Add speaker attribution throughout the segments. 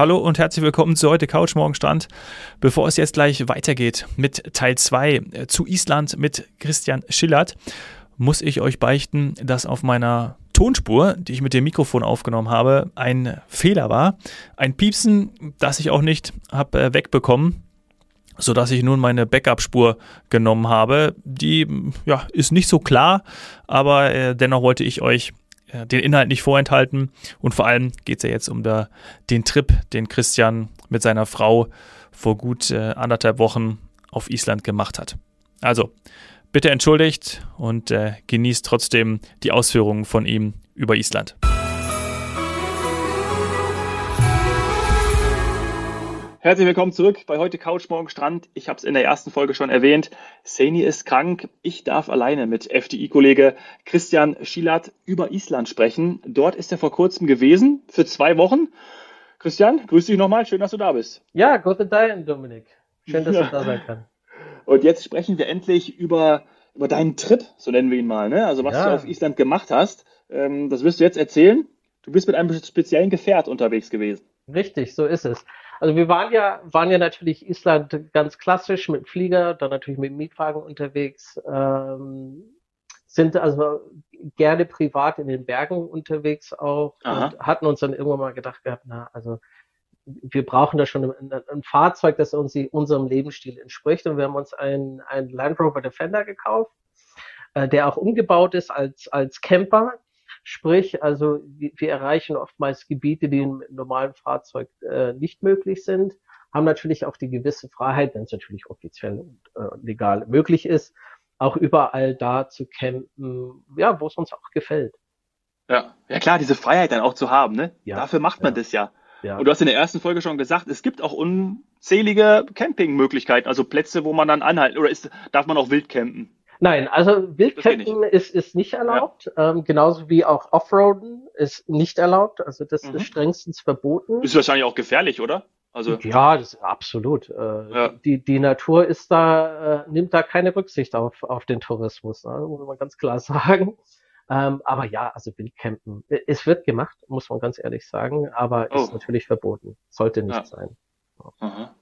Speaker 1: Hallo und herzlich willkommen zu heute Couch Morgen Strand. Bevor es jetzt gleich weitergeht mit Teil 2 äh, zu Island mit Christian Schillert, muss ich euch beichten, dass auf meiner Tonspur, die ich mit dem Mikrofon aufgenommen habe, ein Fehler war. Ein Piepsen, das ich auch nicht habe äh, wegbekommen, sodass ich nun meine Backup-Spur genommen habe. Die ja, ist nicht so klar, aber äh, dennoch wollte ich euch den Inhalt nicht vorenthalten. Und vor allem geht es ja jetzt um der, den Trip, den Christian mit seiner Frau vor gut äh, anderthalb Wochen auf Island gemacht hat. Also, bitte entschuldigt und äh, genießt trotzdem die Ausführungen von ihm über Island.
Speaker 2: Herzlich willkommen zurück bei heute Couch Morgen Strand. Ich habe es in der ersten Folge schon erwähnt. Seni ist krank. Ich darf alleine mit FDI-Kollege Christian Schilat über Island sprechen. Dort ist er vor kurzem gewesen für zwei Wochen. Christian, grüß dich nochmal. Schön, dass du da bist.
Speaker 3: Ja, guten Tag, Dominik. Schön, dass ja. du da sein kannst.
Speaker 2: Und jetzt sprechen wir endlich über, über deinen Trip, so nennen wir ihn mal. Ne? Also was ja. du auf Island gemacht hast. Ähm, das wirst du jetzt erzählen. Du bist mit einem speziellen Gefährt unterwegs gewesen.
Speaker 3: Richtig, so ist es. Also wir waren ja, waren ja natürlich Island ganz klassisch mit Flieger, dann natürlich mit Mietwagen unterwegs, ähm, sind also gerne privat in den Bergen unterwegs auch Aha. und hatten uns dann irgendwann mal gedacht gehabt, na, also wir brauchen da schon ein, ein Fahrzeug, das uns unserem Lebensstil entspricht. Und wir haben uns ein, ein Land Rover Defender gekauft, äh, der auch umgebaut ist als, als Camper. Sprich, also wir, erreichen oftmals Gebiete, die im normalen Fahrzeug äh, nicht möglich sind, haben natürlich auch die gewisse Freiheit, wenn es natürlich offiziell und äh, legal möglich ist, auch überall da zu campen, ja, wo es uns auch gefällt.
Speaker 2: Ja, ja klar, diese Freiheit dann auch zu haben, ne? Ja, Dafür macht man ja. das ja. ja. Und du hast in der ersten Folge schon gesagt, es gibt auch unzählige Campingmöglichkeiten, also Plätze, wo man dann anhalten, oder ist, darf man auch wild campen?
Speaker 3: Nein, also Wildcampen ist, ist nicht erlaubt, ja. ähm, genauso wie auch Offroaden ist nicht erlaubt. Also das mhm. ist strengstens verboten.
Speaker 2: Ist wahrscheinlich auch gefährlich, oder?
Speaker 3: Also ja, das ist absolut. Äh, ja. Die die Natur ist da äh, nimmt da keine Rücksicht auf auf den Tourismus, ne? muss man ganz klar sagen. Ähm, aber ja, also Wildcampen, es wird gemacht, muss man ganz ehrlich sagen, aber oh. ist natürlich verboten, sollte nicht ja. sein.
Speaker 2: Ja.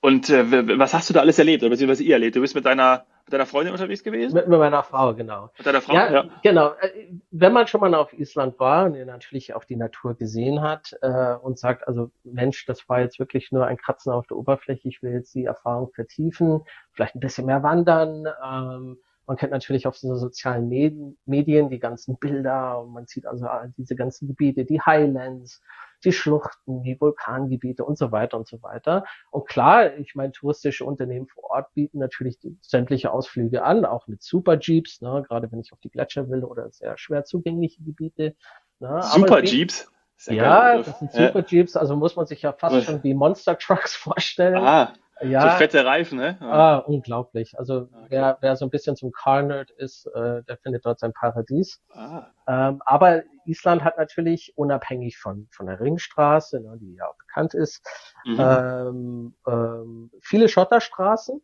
Speaker 2: Und äh, was hast du da alles erlebt, oder beziehungsweise ihr erlebt? Du bist mit deiner mit deiner Freundin unterwegs gewesen?
Speaker 3: Mit, mit meiner Frau, genau.
Speaker 2: Mit deiner Frau,
Speaker 3: ja, ja. Genau. Äh, wenn man schon mal auf Island war und natürlich auch die Natur gesehen hat äh, und sagt, also Mensch, das war jetzt wirklich nur ein Kratzen auf der Oberfläche, ich will jetzt die Erfahrung vertiefen, vielleicht ein bisschen mehr wandern. Ähm, man kennt natürlich auf den sozialen Medien die ganzen Bilder und man sieht also diese ganzen Gebiete, die Highlands, die Schluchten, die Vulkangebiete und so weiter und so weiter. Und klar, ich meine, touristische Unternehmen vor Ort bieten natürlich sämtliche Ausflüge an, auch mit Super Jeeps, ne, gerade wenn ich auf die Gletscher will oder sehr schwer zugängliche Gebiete.
Speaker 2: Ne, Super Jeeps?
Speaker 3: Ja, das sind Super Jeeps, also muss man sich ja fast schon wie Monster Trucks vorstellen.
Speaker 2: Ah. Ja, so fette Reifen, ne?
Speaker 3: Ja. Ah, unglaublich. Also okay. wer, wer so ein bisschen zum Car-Nerd ist, äh, der findet dort sein Paradies. Ah. Ähm, aber Island hat natürlich unabhängig von, von der Ringstraße, ne, die ja auch bekannt ist, mhm. ähm, ähm, viele Schotterstraßen.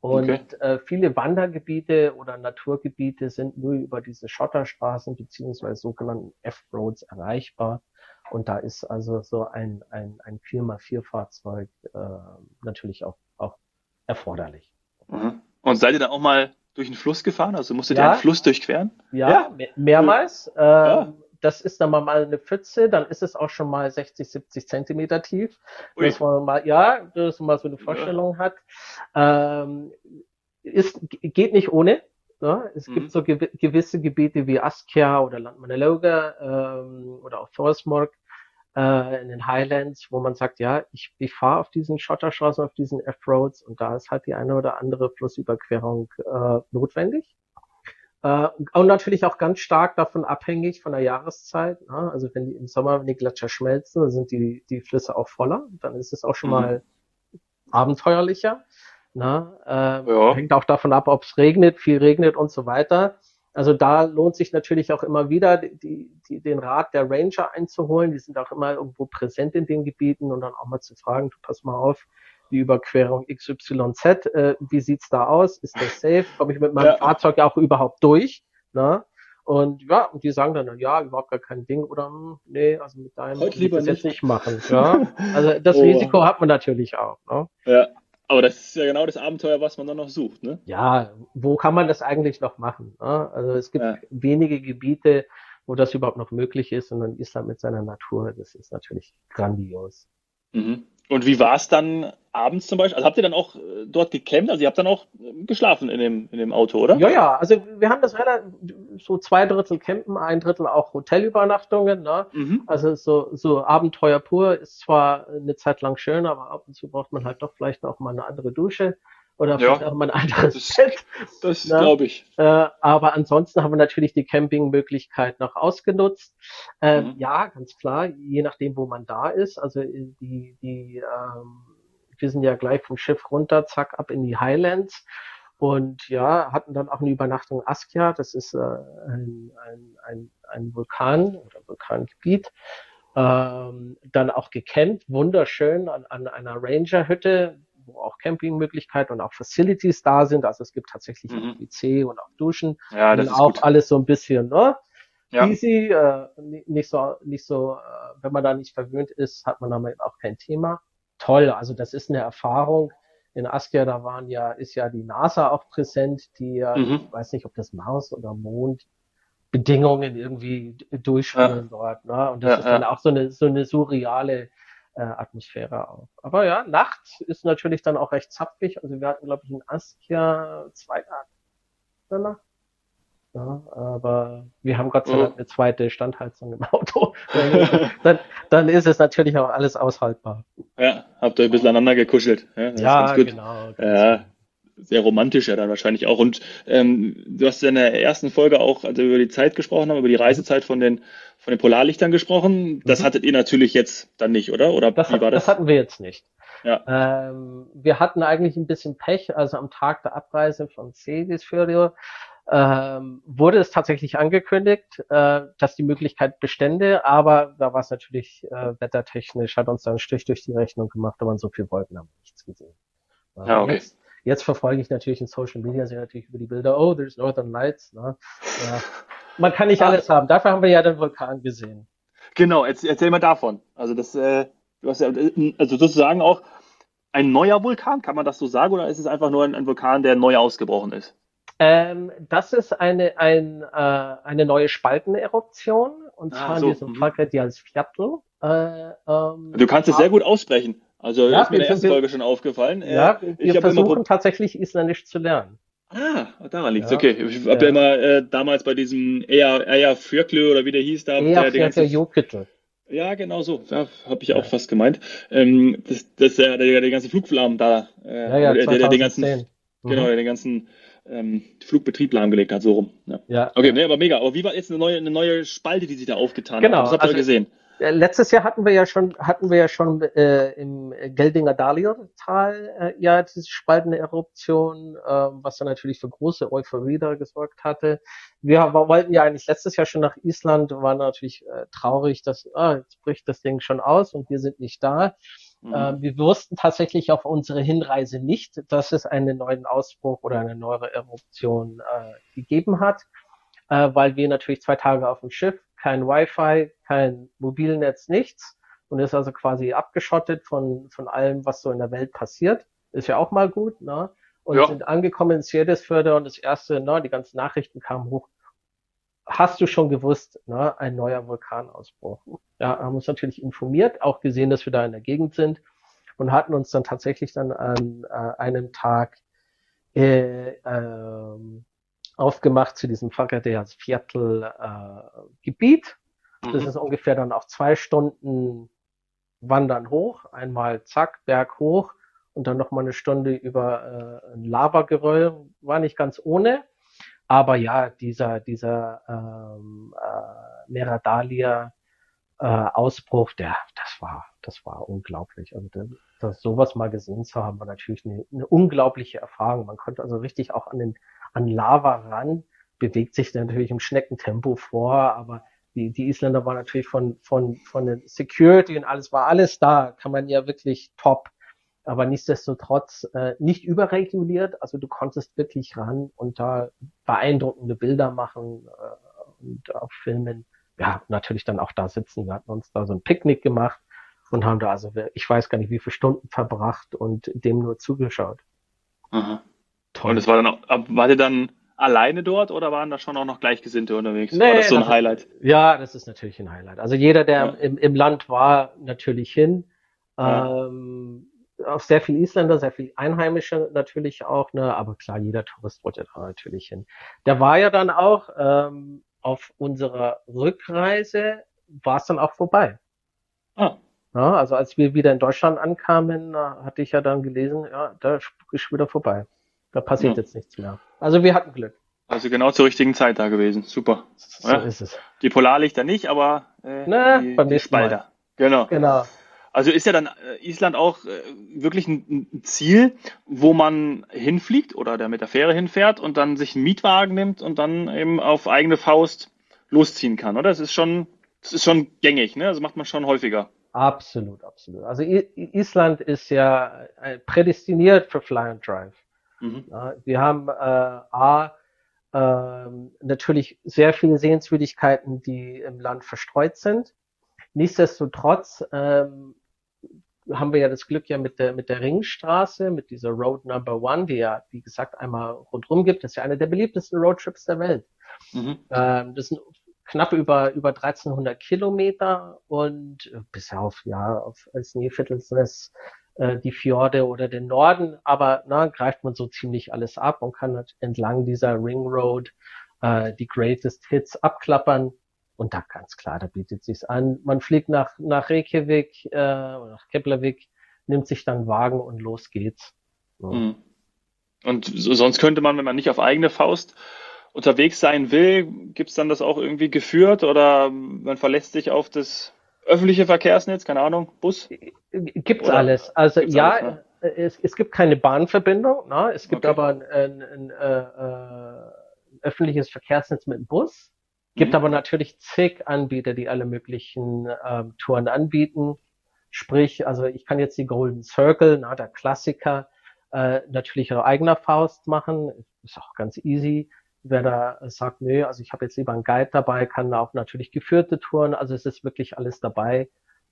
Speaker 3: Und okay. äh, viele Wandergebiete oder Naturgebiete sind nur über diese Schotterstraßen beziehungsweise sogenannten F-Roads erreichbar. Und da ist also so ein, ein, ein 4x4-Fahrzeug äh, natürlich auch, auch erforderlich.
Speaker 2: Mhm. Und seid ihr dann auch mal durch den Fluss gefahren? Also musstet ja. ihr einen Fluss durchqueren?
Speaker 3: Ja, ja. Mehr, mehrmals. Äh, ja. Das ist dann mal eine Pfütze, dann ist es auch schon mal 60, 70 Zentimeter tief. Ui. Dass man mal, ja, dass man mal so eine Vorstellung hat. Ähm, ist, geht nicht ohne. Ne? Es mhm. gibt so gew gewisse Gebiete wie Askia oder Landmannalauga ähm, oder auch Thorsmorg äh, in den Highlands, wo man sagt, ja, ich, ich fahre auf diesen Schotterstraßen, auf diesen F-Roads und da ist halt die eine oder andere Flussüberquerung äh, notwendig. Äh, und natürlich auch ganz stark davon abhängig von der Jahreszeit. Ne? Also wenn die im Sommer, wenn die Gletscher schmelzen, dann sind die, die Flüsse auch voller. Dann ist es auch schon mhm. mal abenteuerlicher. Ne? Äh, ja. Hängt auch davon ab, ob es regnet, viel regnet und so weiter. Also da lohnt sich natürlich auch immer wieder, die, die, den Rat der Ranger einzuholen. Die sind auch immer irgendwo präsent in den Gebieten und dann auch mal zu fragen, du pass mal auf, die Überquerung XYZ, äh, wie sieht's da aus? Ist das safe? Komme ich mit meinem ja. Fahrzeug auch überhaupt durch? Ne? Und ja, und die sagen dann, ja, überhaupt gar kein Ding oder hm, nee, also mit deinem
Speaker 2: Heute lieber
Speaker 3: das jetzt nicht machen. Ja? Also das oh. Risiko hat man natürlich auch. Ne?
Speaker 2: Ja. Aber das ist ja genau das Abenteuer, was man dann noch sucht, ne?
Speaker 3: Ja, wo kann man das eigentlich noch machen? Ne? Also es gibt ja. wenige Gebiete, wo das überhaupt noch möglich ist und dann Island mit seiner Natur, das ist natürlich grandios.
Speaker 2: Mhm. Und wie war es dann abends zum Beispiel? Also habt ihr dann auch äh, dort gecampt? Also ihr habt dann auch äh, geschlafen in dem, in dem Auto, oder?
Speaker 3: Ja, ja. Also wir haben das relativ, so zwei Drittel Campen, ein Drittel auch Hotelübernachtungen. Ne? Mhm. Also so, so Abenteuer pur ist zwar eine Zeit lang schön, aber ab und zu braucht man halt doch vielleicht auch mal eine andere Dusche oder vielleicht ja, auch mal ein anderes
Speaker 2: das, Bett. Das ne? glaube ich.
Speaker 3: Äh, aber ansonsten haben wir natürlich die Campingmöglichkeit noch ausgenutzt. Äh, mhm. Ja, ganz klar, je nachdem, wo man da ist. Also äh, die, die, ähm, wir sind ja gleich vom Schiff runter, zack, ab in die Highlands. Und ja, hatten dann auch eine Übernachtung Askia, das ist äh, ein, ein, ein, ein Vulkan oder Vulkangebiet. Ähm, dann auch gecampt, wunderschön an, an einer Ranger-Hütte, wo auch Campingmöglichkeiten und auch Facilities da sind. Also es gibt tatsächlich mhm. auch WC und auch Duschen.
Speaker 2: Ja, das
Speaker 3: und ist auch gut. alles so ein bisschen, ne? Ja. Easy, äh, nicht so, nicht so, äh, wenn man da nicht verwöhnt ist, hat man damit auch kein Thema. Toll, also das ist eine Erfahrung. In Askia, da waren ja, ist ja die NASA auch präsent, die ja, mhm. ich weiß nicht, ob das Mars oder Mond Bedingungen irgendwie durchführen ja. dort. Ne? Und das ja, ist dann auch so eine, so eine surreale äh, Atmosphäre auch. Aber ja, nachts ist natürlich dann auch recht zapfig. Also wir hatten, glaube ich, in Askia zwei Grad danach. Ja, aber wir haben Gott sei Dank eine zweite Standheizung im Auto. dann, dann ist es natürlich auch alles aushaltbar.
Speaker 2: Ja, habt ihr ein bisschen aneinander gekuschelt. Ja,
Speaker 3: ja genau.
Speaker 2: Ja, sehr romantisch ja dann wahrscheinlich auch. Und ähm, du hast in der ersten Folge auch also über die Zeit gesprochen, haben über die Reisezeit von den von den Polarlichtern gesprochen. Das mhm. hattet ihr natürlich jetzt dann nicht, oder? Oder
Speaker 3: das, wie war das? Das hatten wir jetzt nicht. Ja. Ähm, wir hatten eigentlich ein bisschen Pech. Also am Tag der Abreise von Sedisfjordur ähm, wurde es tatsächlich angekündigt, äh, dass die Möglichkeit bestände, aber da war es natürlich äh, wettertechnisch, hat uns da einen Strich durch die Rechnung gemacht, aber so viel Wolken haben wir nichts gesehen.
Speaker 2: Ja, okay.
Speaker 3: Jetzt, Jetzt verfolge ich natürlich in Social Media sehr natürlich über die Bilder, oh, there's Northern Lights. Ne? Man kann nicht ah. alles haben. Dafür haben wir ja den Vulkan gesehen.
Speaker 2: Genau, erzähl, erzähl mal davon. Also das, äh, du hast ja, also sozusagen auch ein neuer Vulkan, kann man das so sagen, oder ist es einfach nur ein, ein Vulkan, der neu ausgebrochen ist?
Speaker 3: Ähm, das ist eine, ein, äh, eine neue Spalteneruption und ah, zwar so. in diesem mhm. Fall die als Viertel. Äh,
Speaker 2: ähm, du kannst es sehr gut aussprechen. Also ja, ist mir in der ersten Folge schon aufgefallen.
Speaker 3: Ja, wir ich versuchen tatsächlich Isländisch zu lernen.
Speaker 2: Ah, daran liegt's. Ja, okay, ich habe ja. ja immer äh, damals bei diesem Eya, Eya Fürkle oder wie der hieß da.
Speaker 3: Eya der, der
Speaker 2: ganze, Ja, genau so. Ja, habe ich auch fast gemeint. Ähm, das, das der, der, der ganze Flugflammen da.
Speaker 3: Äh, ja, ja, der, der, den ganzen, mhm.
Speaker 2: genau, der den ganzen ähm, Flugbetrieb lahmgelegt hat, so rum. Ja. ja okay, ja. Nee, aber mega. Aber wie war jetzt eine neue, eine neue Spalte, die sich da aufgetan
Speaker 3: genau,
Speaker 2: hat? Das habt ihr also, gesehen.
Speaker 3: Äh, letztes Jahr hatten wir ja schon, hatten wir ja schon äh, im Geldinger Daliertal äh, ja diese spaltende Eruption, äh, was dann natürlich für große Euphorie da gesorgt hatte. Wir wollten ja eigentlich letztes Jahr schon nach Island, waren natürlich äh, traurig, dass ah, jetzt bricht das Ding schon aus und wir sind nicht da. Mhm. Äh, wir wussten tatsächlich auf unsere Hinreise nicht, dass es einen neuen Ausbruch oder eine neue Eruption äh, gegeben hat, äh, weil wir natürlich zwei Tage auf dem Schiff kein Wi-Fi, kein Mobilnetz, nichts und ist also quasi abgeschottet von, von allem, was so in der Welt passiert. Ist ja auch mal gut, ne? Und ja. sind angekommen in Sjedesförde und das erste, ne, die ganzen Nachrichten kamen hoch. Hast du schon gewusst, ne, ein neuer Vulkanausbruch? Ja, haben uns natürlich informiert, auch gesehen, dass wir da in der Gegend sind und hatten uns dann tatsächlich dann an äh, einem Tag äh, ähm, aufgemacht zu diesem Fagadeyas Viertel äh, Gebiet. Das mhm. ist ungefähr dann auch zwei Stunden wandern hoch, einmal zack, Berg hoch und dann nochmal eine Stunde über äh, ein Lavageröll. War nicht ganz ohne. Aber ja, dieser, dieser ähm, äh, Meradalia äh, Ausbruch, der, das war, das war unglaublich. Also das, das sowas mal gesehen zu haben, war natürlich eine, eine unglaubliche Erfahrung. Man konnte also richtig auch an den an Lava ran, bewegt sich natürlich im Schneckentempo vor, aber die, die Isländer waren natürlich von, von, von der Security und alles war alles da, kann man ja wirklich top. Aber nichtsdestotrotz äh, nicht überreguliert, also du konntest wirklich ran und da beeindruckende Bilder machen äh, und auf Filmen. Ja, natürlich dann auch da sitzen. Wir hatten uns da so ein Picknick gemacht und haben da also, ich weiß gar nicht, wie viele Stunden verbracht und dem nur zugeschaut.
Speaker 2: Aha. Toll. Und es war dann auch, war ihr dann alleine dort oder waren da schon auch noch Gleichgesinnte unterwegs? Nee, war das so ein das Highlight?
Speaker 3: Ist, ja, das ist natürlich ein Highlight. Also jeder, der ja. im, im Land war, natürlich hin. Ja. Ähm, auch sehr viel Isländer, sehr viel Einheimische natürlich auch, ne? aber klar, jeder Tourist wollte da natürlich hin. Der war ja dann auch ähm, auf unserer Rückreise, war es dann auch vorbei. Ah. Ja, also als wir wieder in Deutschland ankamen, hatte ich ja dann gelesen, ja, da ist wieder vorbei. Da passiert ja. jetzt nichts mehr. Also wir hatten Glück.
Speaker 2: Also genau zur richtigen Zeit da gewesen. Super.
Speaker 3: So ja. ist es.
Speaker 2: Die Polarlichter nicht, aber äh,
Speaker 3: Na, die, beim die Spalter. Mal.
Speaker 2: Genau. Genau. Also ist ja dann äh, Island auch äh, wirklich ein, Ziel, wo man hinfliegt oder der mit der Fähre hinfährt und dann sich einen Mietwagen nimmt und dann eben auf eigene Faust losziehen kann, oder? Das ist schon, das ist schon gängig, ne? Also macht man schon häufiger.
Speaker 3: Absolut, absolut. Also Island ist ja äh, prädestiniert für Fly and Drive. Mhm. Wir haben äh, A, äh, natürlich sehr viele Sehenswürdigkeiten, die im Land verstreut sind. Nichtsdestotrotz ähm, haben wir ja das Glück ja mit der, mit der Ringstraße, mit dieser Road Number One, die ja, wie gesagt, einmal rundherum gibt. Das ist ja eine der beliebtesten Roadtrips der Welt. Mhm. Ähm, das sind knapp über, über 1300 Kilometer und äh, bis auf, ja, auf Snæfellsnes, äh, die Fjorde oder den Norden, aber na, greift man so ziemlich alles ab und kann entlang dieser Ring Road äh, die Greatest Hits abklappern. Und da ganz klar, da bietet sich's an. Man fliegt nach, nach Reykjavik äh, oder nach Keflavik, nimmt sich dann Wagen und los geht's.
Speaker 2: Ja. Mhm. Und sonst könnte man, wenn man nicht auf eigene Faust unterwegs sein will, gibt's dann das auch irgendwie geführt oder man verlässt sich auf das öffentliche Verkehrsnetz, keine Ahnung, Bus?
Speaker 3: Gibt's Oder? alles. Also gibt's ja, alles, ne? es, es gibt keine Bahnverbindung, ne? es gibt okay. aber ein, ein, ein, äh, äh, öffentliches Verkehrsnetz mit dem Bus. Gibt mhm. aber natürlich zig Anbieter, die alle möglichen ähm, Touren anbieten. Sprich, also ich kann jetzt die Golden Circle, na, der Klassiker, äh, natürlich auf eigener Faust machen. Ist auch ganz easy wer da sagt, nö, also ich habe jetzt lieber einen Guide dabei, kann auch natürlich geführte Touren, also es ist wirklich alles dabei.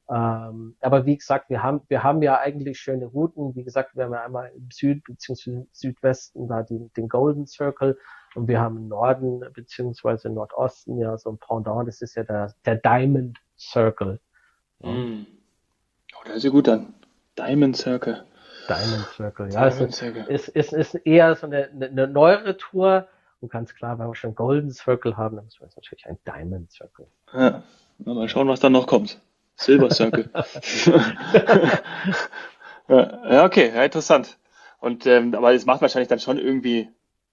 Speaker 3: Ähm, aber wie gesagt, wir haben, wir haben ja eigentlich schöne Routen. Wie gesagt, wir haben ja einmal im Süd- bzw. Südwesten da die, den Golden Circle und wir haben im Norden bzw. Nordosten ja so ein Pendant, das ist ja der, der Diamond Circle.
Speaker 2: Mm. Oh, der ist ja gut dann. Diamond Circle.
Speaker 3: Diamond Circle, ja. Diamond es Circle. Ist, ist, ist eher so eine, eine neuere Tour, und ganz klar, wenn wir schon Golden Circle haben, dann müssen wir jetzt natürlich ein Diamond Circle.
Speaker 2: Ja, mal schauen, was dann noch kommt. Silver Circle. ja, okay, ja, interessant. Und ähm, aber es macht wahrscheinlich dann schon irgendwie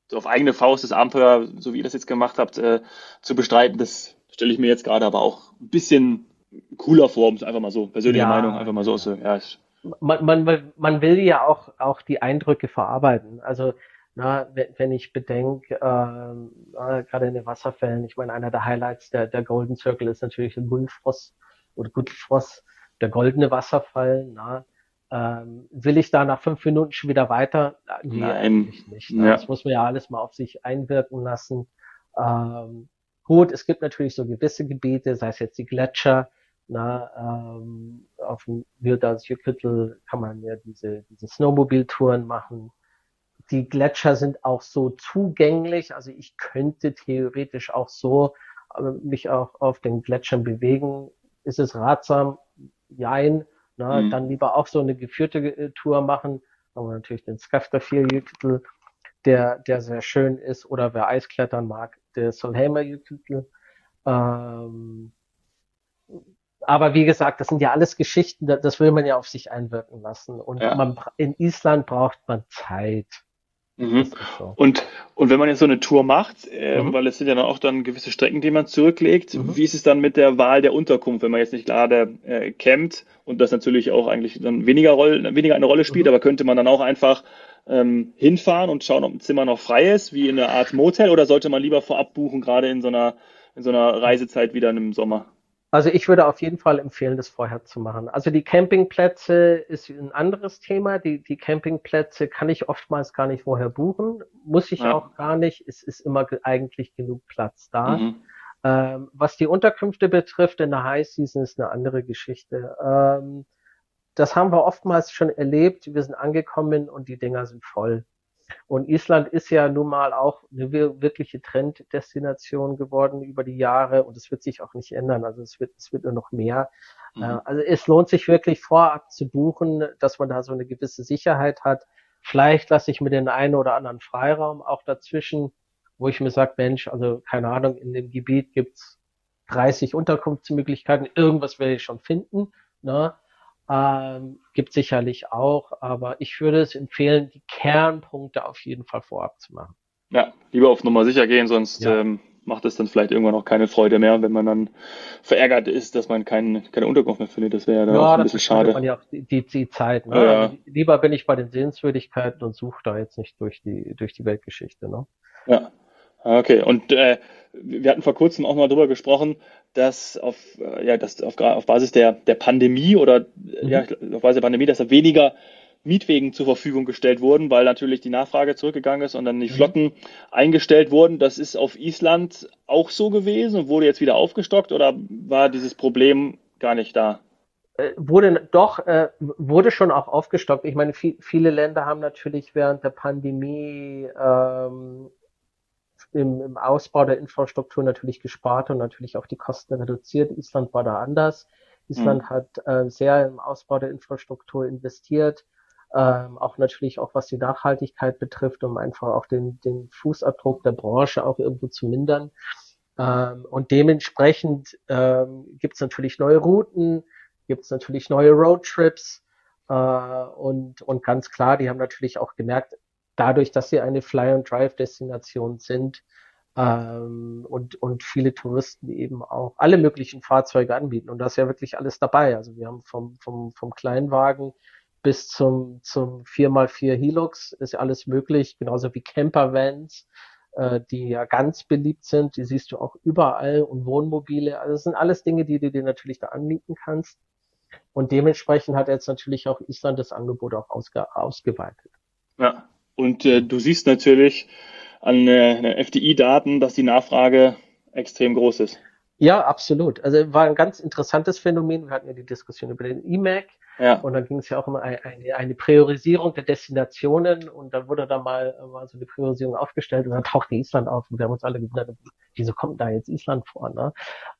Speaker 2: so auf eigene Faust das Abenteuer, so wie ihr das jetzt gemacht habt, äh, zu bestreiten. Das stelle ich mir jetzt gerade aber auch ein bisschen cooler vor, um es einfach mal so, persönliche ja, Meinung, einfach mal so. so ja,
Speaker 3: man, man, man will ja auch, auch die Eindrücke verarbeiten. Also na, wenn ich bedenke, ähm, gerade in den Wasserfällen, ich meine, einer der Highlights der, der Golden Circle ist natürlich der Gullfrost oder Gullfrost, der goldene Wasserfall. Na, ähm, will ich da nach fünf Minuten schon wieder weiter?
Speaker 2: Nee, Nein. eigentlich
Speaker 3: nicht. Ne? Ja. Das muss man ja alles mal auf sich einwirken lassen. Ähm, gut, es gibt natürlich so gewisse Gebiete, sei es jetzt die Gletscher, na, ähm, auf dem Vyrdalsjökull kann man ja diese, diese Snowmobile-Touren machen die Gletscher sind auch so zugänglich. Also ich könnte theoretisch auch so äh, mich auch auf den Gletschern bewegen. Ist es ratsam? Jein. Na, mhm. Dann lieber auch so eine geführte äh, Tour machen. Aber natürlich den Skafterfjelljökull, der, der sehr schön ist. Oder wer Eisklettern mag, der Solheimer Jökull. Ähm, aber wie gesagt, das sind ja alles Geschichten, das will man ja auf sich einwirken lassen. Und ja. man, in Island braucht man Zeit.
Speaker 2: Mhm. So. Und, und wenn man jetzt so eine Tour macht, äh, mhm. weil es sind ja dann auch dann gewisse Strecken, die man zurücklegt, mhm. wie ist es dann mit der Wahl der Unterkunft, wenn man jetzt nicht gerade äh, campt und das natürlich auch eigentlich dann weniger, Roll, weniger eine Rolle spielt, mhm. aber könnte man dann auch einfach ähm, hinfahren und schauen, ob ein Zimmer noch frei ist, wie in einer Art Motel, oder sollte man lieber vorab buchen, gerade in so einer, in so einer Reisezeit wieder im Sommer?
Speaker 3: Also ich würde auf jeden Fall empfehlen, das vorher zu machen. Also die Campingplätze ist ein anderes Thema. Die, die Campingplätze kann ich oftmals gar nicht vorher buchen. Muss ich ja. auch gar nicht. Es ist immer eigentlich genug Platz da. Mhm. Ähm, was die Unterkünfte betrifft, in der High Season ist eine andere Geschichte. Ähm, das haben wir oftmals schon erlebt. Wir sind angekommen und die Dinger sind voll. Und Island ist ja nun mal auch eine wirkliche Trenddestination geworden über die Jahre und es wird sich auch nicht ändern. Also es wird, es wird nur noch mehr. Mhm. Äh, also es lohnt sich wirklich vorab zu buchen, dass man da so eine gewisse Sicherheit hat. Vielleicht lasse ich mir den einen oder anderen Freiraum auch dazwischen, wo ich mir sage, Mensch, also keine Ahnung, in dem Gebiet gibt's 30 Unterkunftsmöglichkeiten, irgendwas werde ich schon finden. Ne? Ähm, gibt sicherlich auch, aber ich würde es empfehlen, die Kernpunkte auf jeden Fall vorab zu machen.
Speaker 2: Ja, lieber auf Nummer sicher gehen, sonst ja. ähm, macht es dann vielleicht irgendwann auch keine Freude mehr, wenn man dann verärgert ist, dass man kein, keine Unterkunft mehr findet. Das wäre ja dann ja, auch ein bisschen schade. Man ja auch
Speaker 3: die, die, die Zeit. Ne? Ja, ja. Also lieber bin ich bei den Sehenswürdigkeiten und suche da jetzt nicht durch die, durch die Weltgeschichte. Ne?
Speaker 2: Ja. Okay, und äh, wir hatten vor kurzem auch mal drüber gesprochen, dass auf, äh, ja, dass auf, auf Basis der, der Pandemie oder mhm. ja, auf Basis der Pandemie, dass da weniger Mietwegen zur Verfügung gestellt wurden, weil natürlich die Nachfrage zurückgegangen ist und dann die. Flotten mhm. eingestellt wurden. Das ist auf Island auch so gewesen und wurde jetzt wieder aufgestockt oder war dieses Problem gar nicht da?
Speaker 3: Äh, wurde doch, äh, wurde schon auch aufgestockt. Ich meine, viel, viele Länder haben natürlich während der Pandemie ähm, im, im Ausbau der Infrastruktur natürlich gespart und natürlich auch die Kosten reduziert. Island war da anders. Island mhm. hat äh, sehr im Ausbau der Infrastruktur investiert, ähm, auch natürlich auch was die Nachhaltigkeit betrifft, um einfach auch den, den Fußabdruck der Branche auch irgendwo zu mindern. Ähm, und dementsprechend ähm, gibt es natürlich neue Routen, gibt es natürlich neue Roadtrips äh, und, und ganz klar, die haben natürlich auch gemerkt, dadurch, dass sie eine Fly-and-Drive-Destination sind ähm, und, und viele Touristen eben auch alle möglichen Fahrzeuge anbieten. Und da ist ja wirklich alles dabei. Also wir haben vom, vom, vom Kleinwagen bis zum, zum 4x4 Hilux ist alles möglich, genauso wie Campervans, äh, die ja ganz beliebt sind. Die siehst du auch überall und Wohnmobile. Also das sind alles Dinge, die du dir natürlich da anbieten kannst. Und dementsprechend hat jetzt natürlich auch Island das Angebot auch ausge ausgeweitet.
Speaker 2: Ja, und äh, du siehst natürlich an äh, FDI-Daten, dass die Nachfrage extrem groß ist.
Speaker 3: Ja, absolut. Also war ein ganz interessantes Phänomen. Wir hatten ja die Diskussion über den E-Mac. Ja. Und dann ging es ja auch immer eine, eine Priorisierung der Destinationen und dann wurde da mal, mal so eine Priorisierung aufgestellt und dann tauchte Island auf und wir haben uns alle gewundert, wieso kommt da jetzt Island vor? Ne?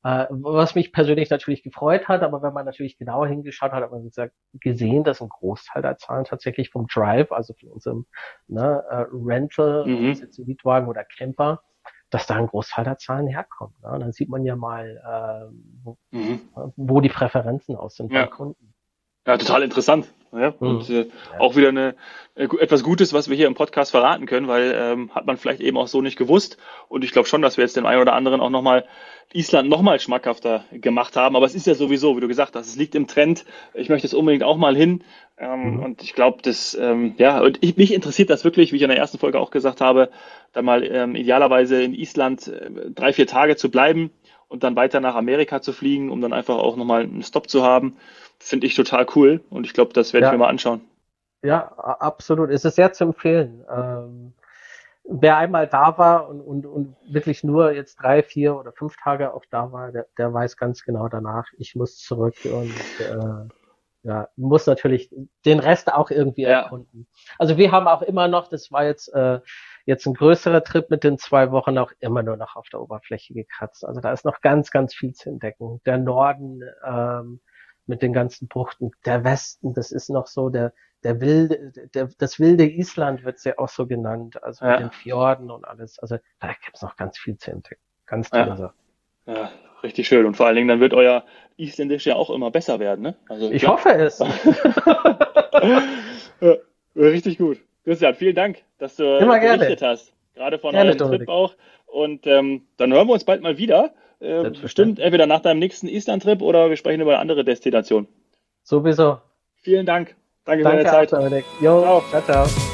Speaker 3: Äh, was mich persönlich natürlich gefreut hat, aber wenn man natürlich genauer hingeschaut hat, hat man gesagt, gesehen, dass ein Großteil der Zahlen tatsächlich vom Drive, also von unserem ne, äh, Rental, mhm. jetzt Mietwagen oder Camper, dass da ein Großteil der Zahlen herkommt. Ne? Dann sieht man ja mal, äh, wo, mhm. wo die Präferenzen aus sind ja. bei Kunden.
Speaker 2: Ja, total interessant. Ja, mhm. und äh, ja. auch wieder eine, äh, etwas Gutes, was wir hier im Podcast verraten können, weil ähm, hat man vielleicht eben auch so nicht gewusst. Und ich glaube schon, dass wir jetzt dem einen oder anderen auch nochmal Island nochmal schmackhafter gemacht haben. Aber es ist ja sowieso, wie du gesagt hast, es liegt im Trend. Ich möchte es unbedingt auch mal hin. Ähm, mhm. Und ich glaube, das, ähm, ja, und ich, mich interessiert das wirklich, wie ich in der ersten Folge auch gesagt habe, da mal ähm, idealerweise in Island äh, drei, vier Tage zu bleiben und dann weiter nach Amerika zu fliegen, um dann einfach auch nochmal einen Stopp zu haben finde ich total cool und ich glaube, das werde ja. ich mir mal anschauen.
Speaker 3: Ja, absolut. Es ist sehr zu empfehlen. Ähm, wer einmal da war und, und, und wirklich nur jetzt drei, vier oder fünf Tage auch da war, der, der weiß ganz genau danach, ich muss zurück und äh, ja, muss natürlich den Rest auch irgendwie ja. erkunden. Also wir haben auch immer noch, das war jetzt äh, jetzt ein größerer Trip mit den zwei Wochen auch immer nur noch auf der Oberfläche gekratzt. Also da ist noch ganz, ganz viel zu entdecken. Der Norden, ähm, mit den ganzen Buchten. Der Westen, das ist noch so der, der wilde, der, das wilde Island wird ja auch so genannt, also ja. mit den Fjorden und alles. Also da gibt es noch ganz viel zu entdecken. Ganz tolle ja.
Speaker 2: Ja, richtig schön. Und vor allen Dingen, dann wird euer Isländisch ja auch immer besser werden, ne?
Speaker 3: Also, ich klar. hoffe es.
Speaker 2: ja, richtig gut. Christian, vielen Dank, dass du
Speaker 3: immer berichtet
Speaker 2: gerne. hast. Gerade von gerne, eurem Trip auch. Und ähm, dann hören wir uns bald mal wieder. Äh, bestimmt entweder nach deinem nächsten Island-Trip oder wir sprechen über eine andere Destination.
Speaker 3: Sowieso.
Speaker 2: Vielen Dank.
Speaker 3: Danke, Danke für deine Zeit. Dominik. Jo, ciao, ciao. ciao.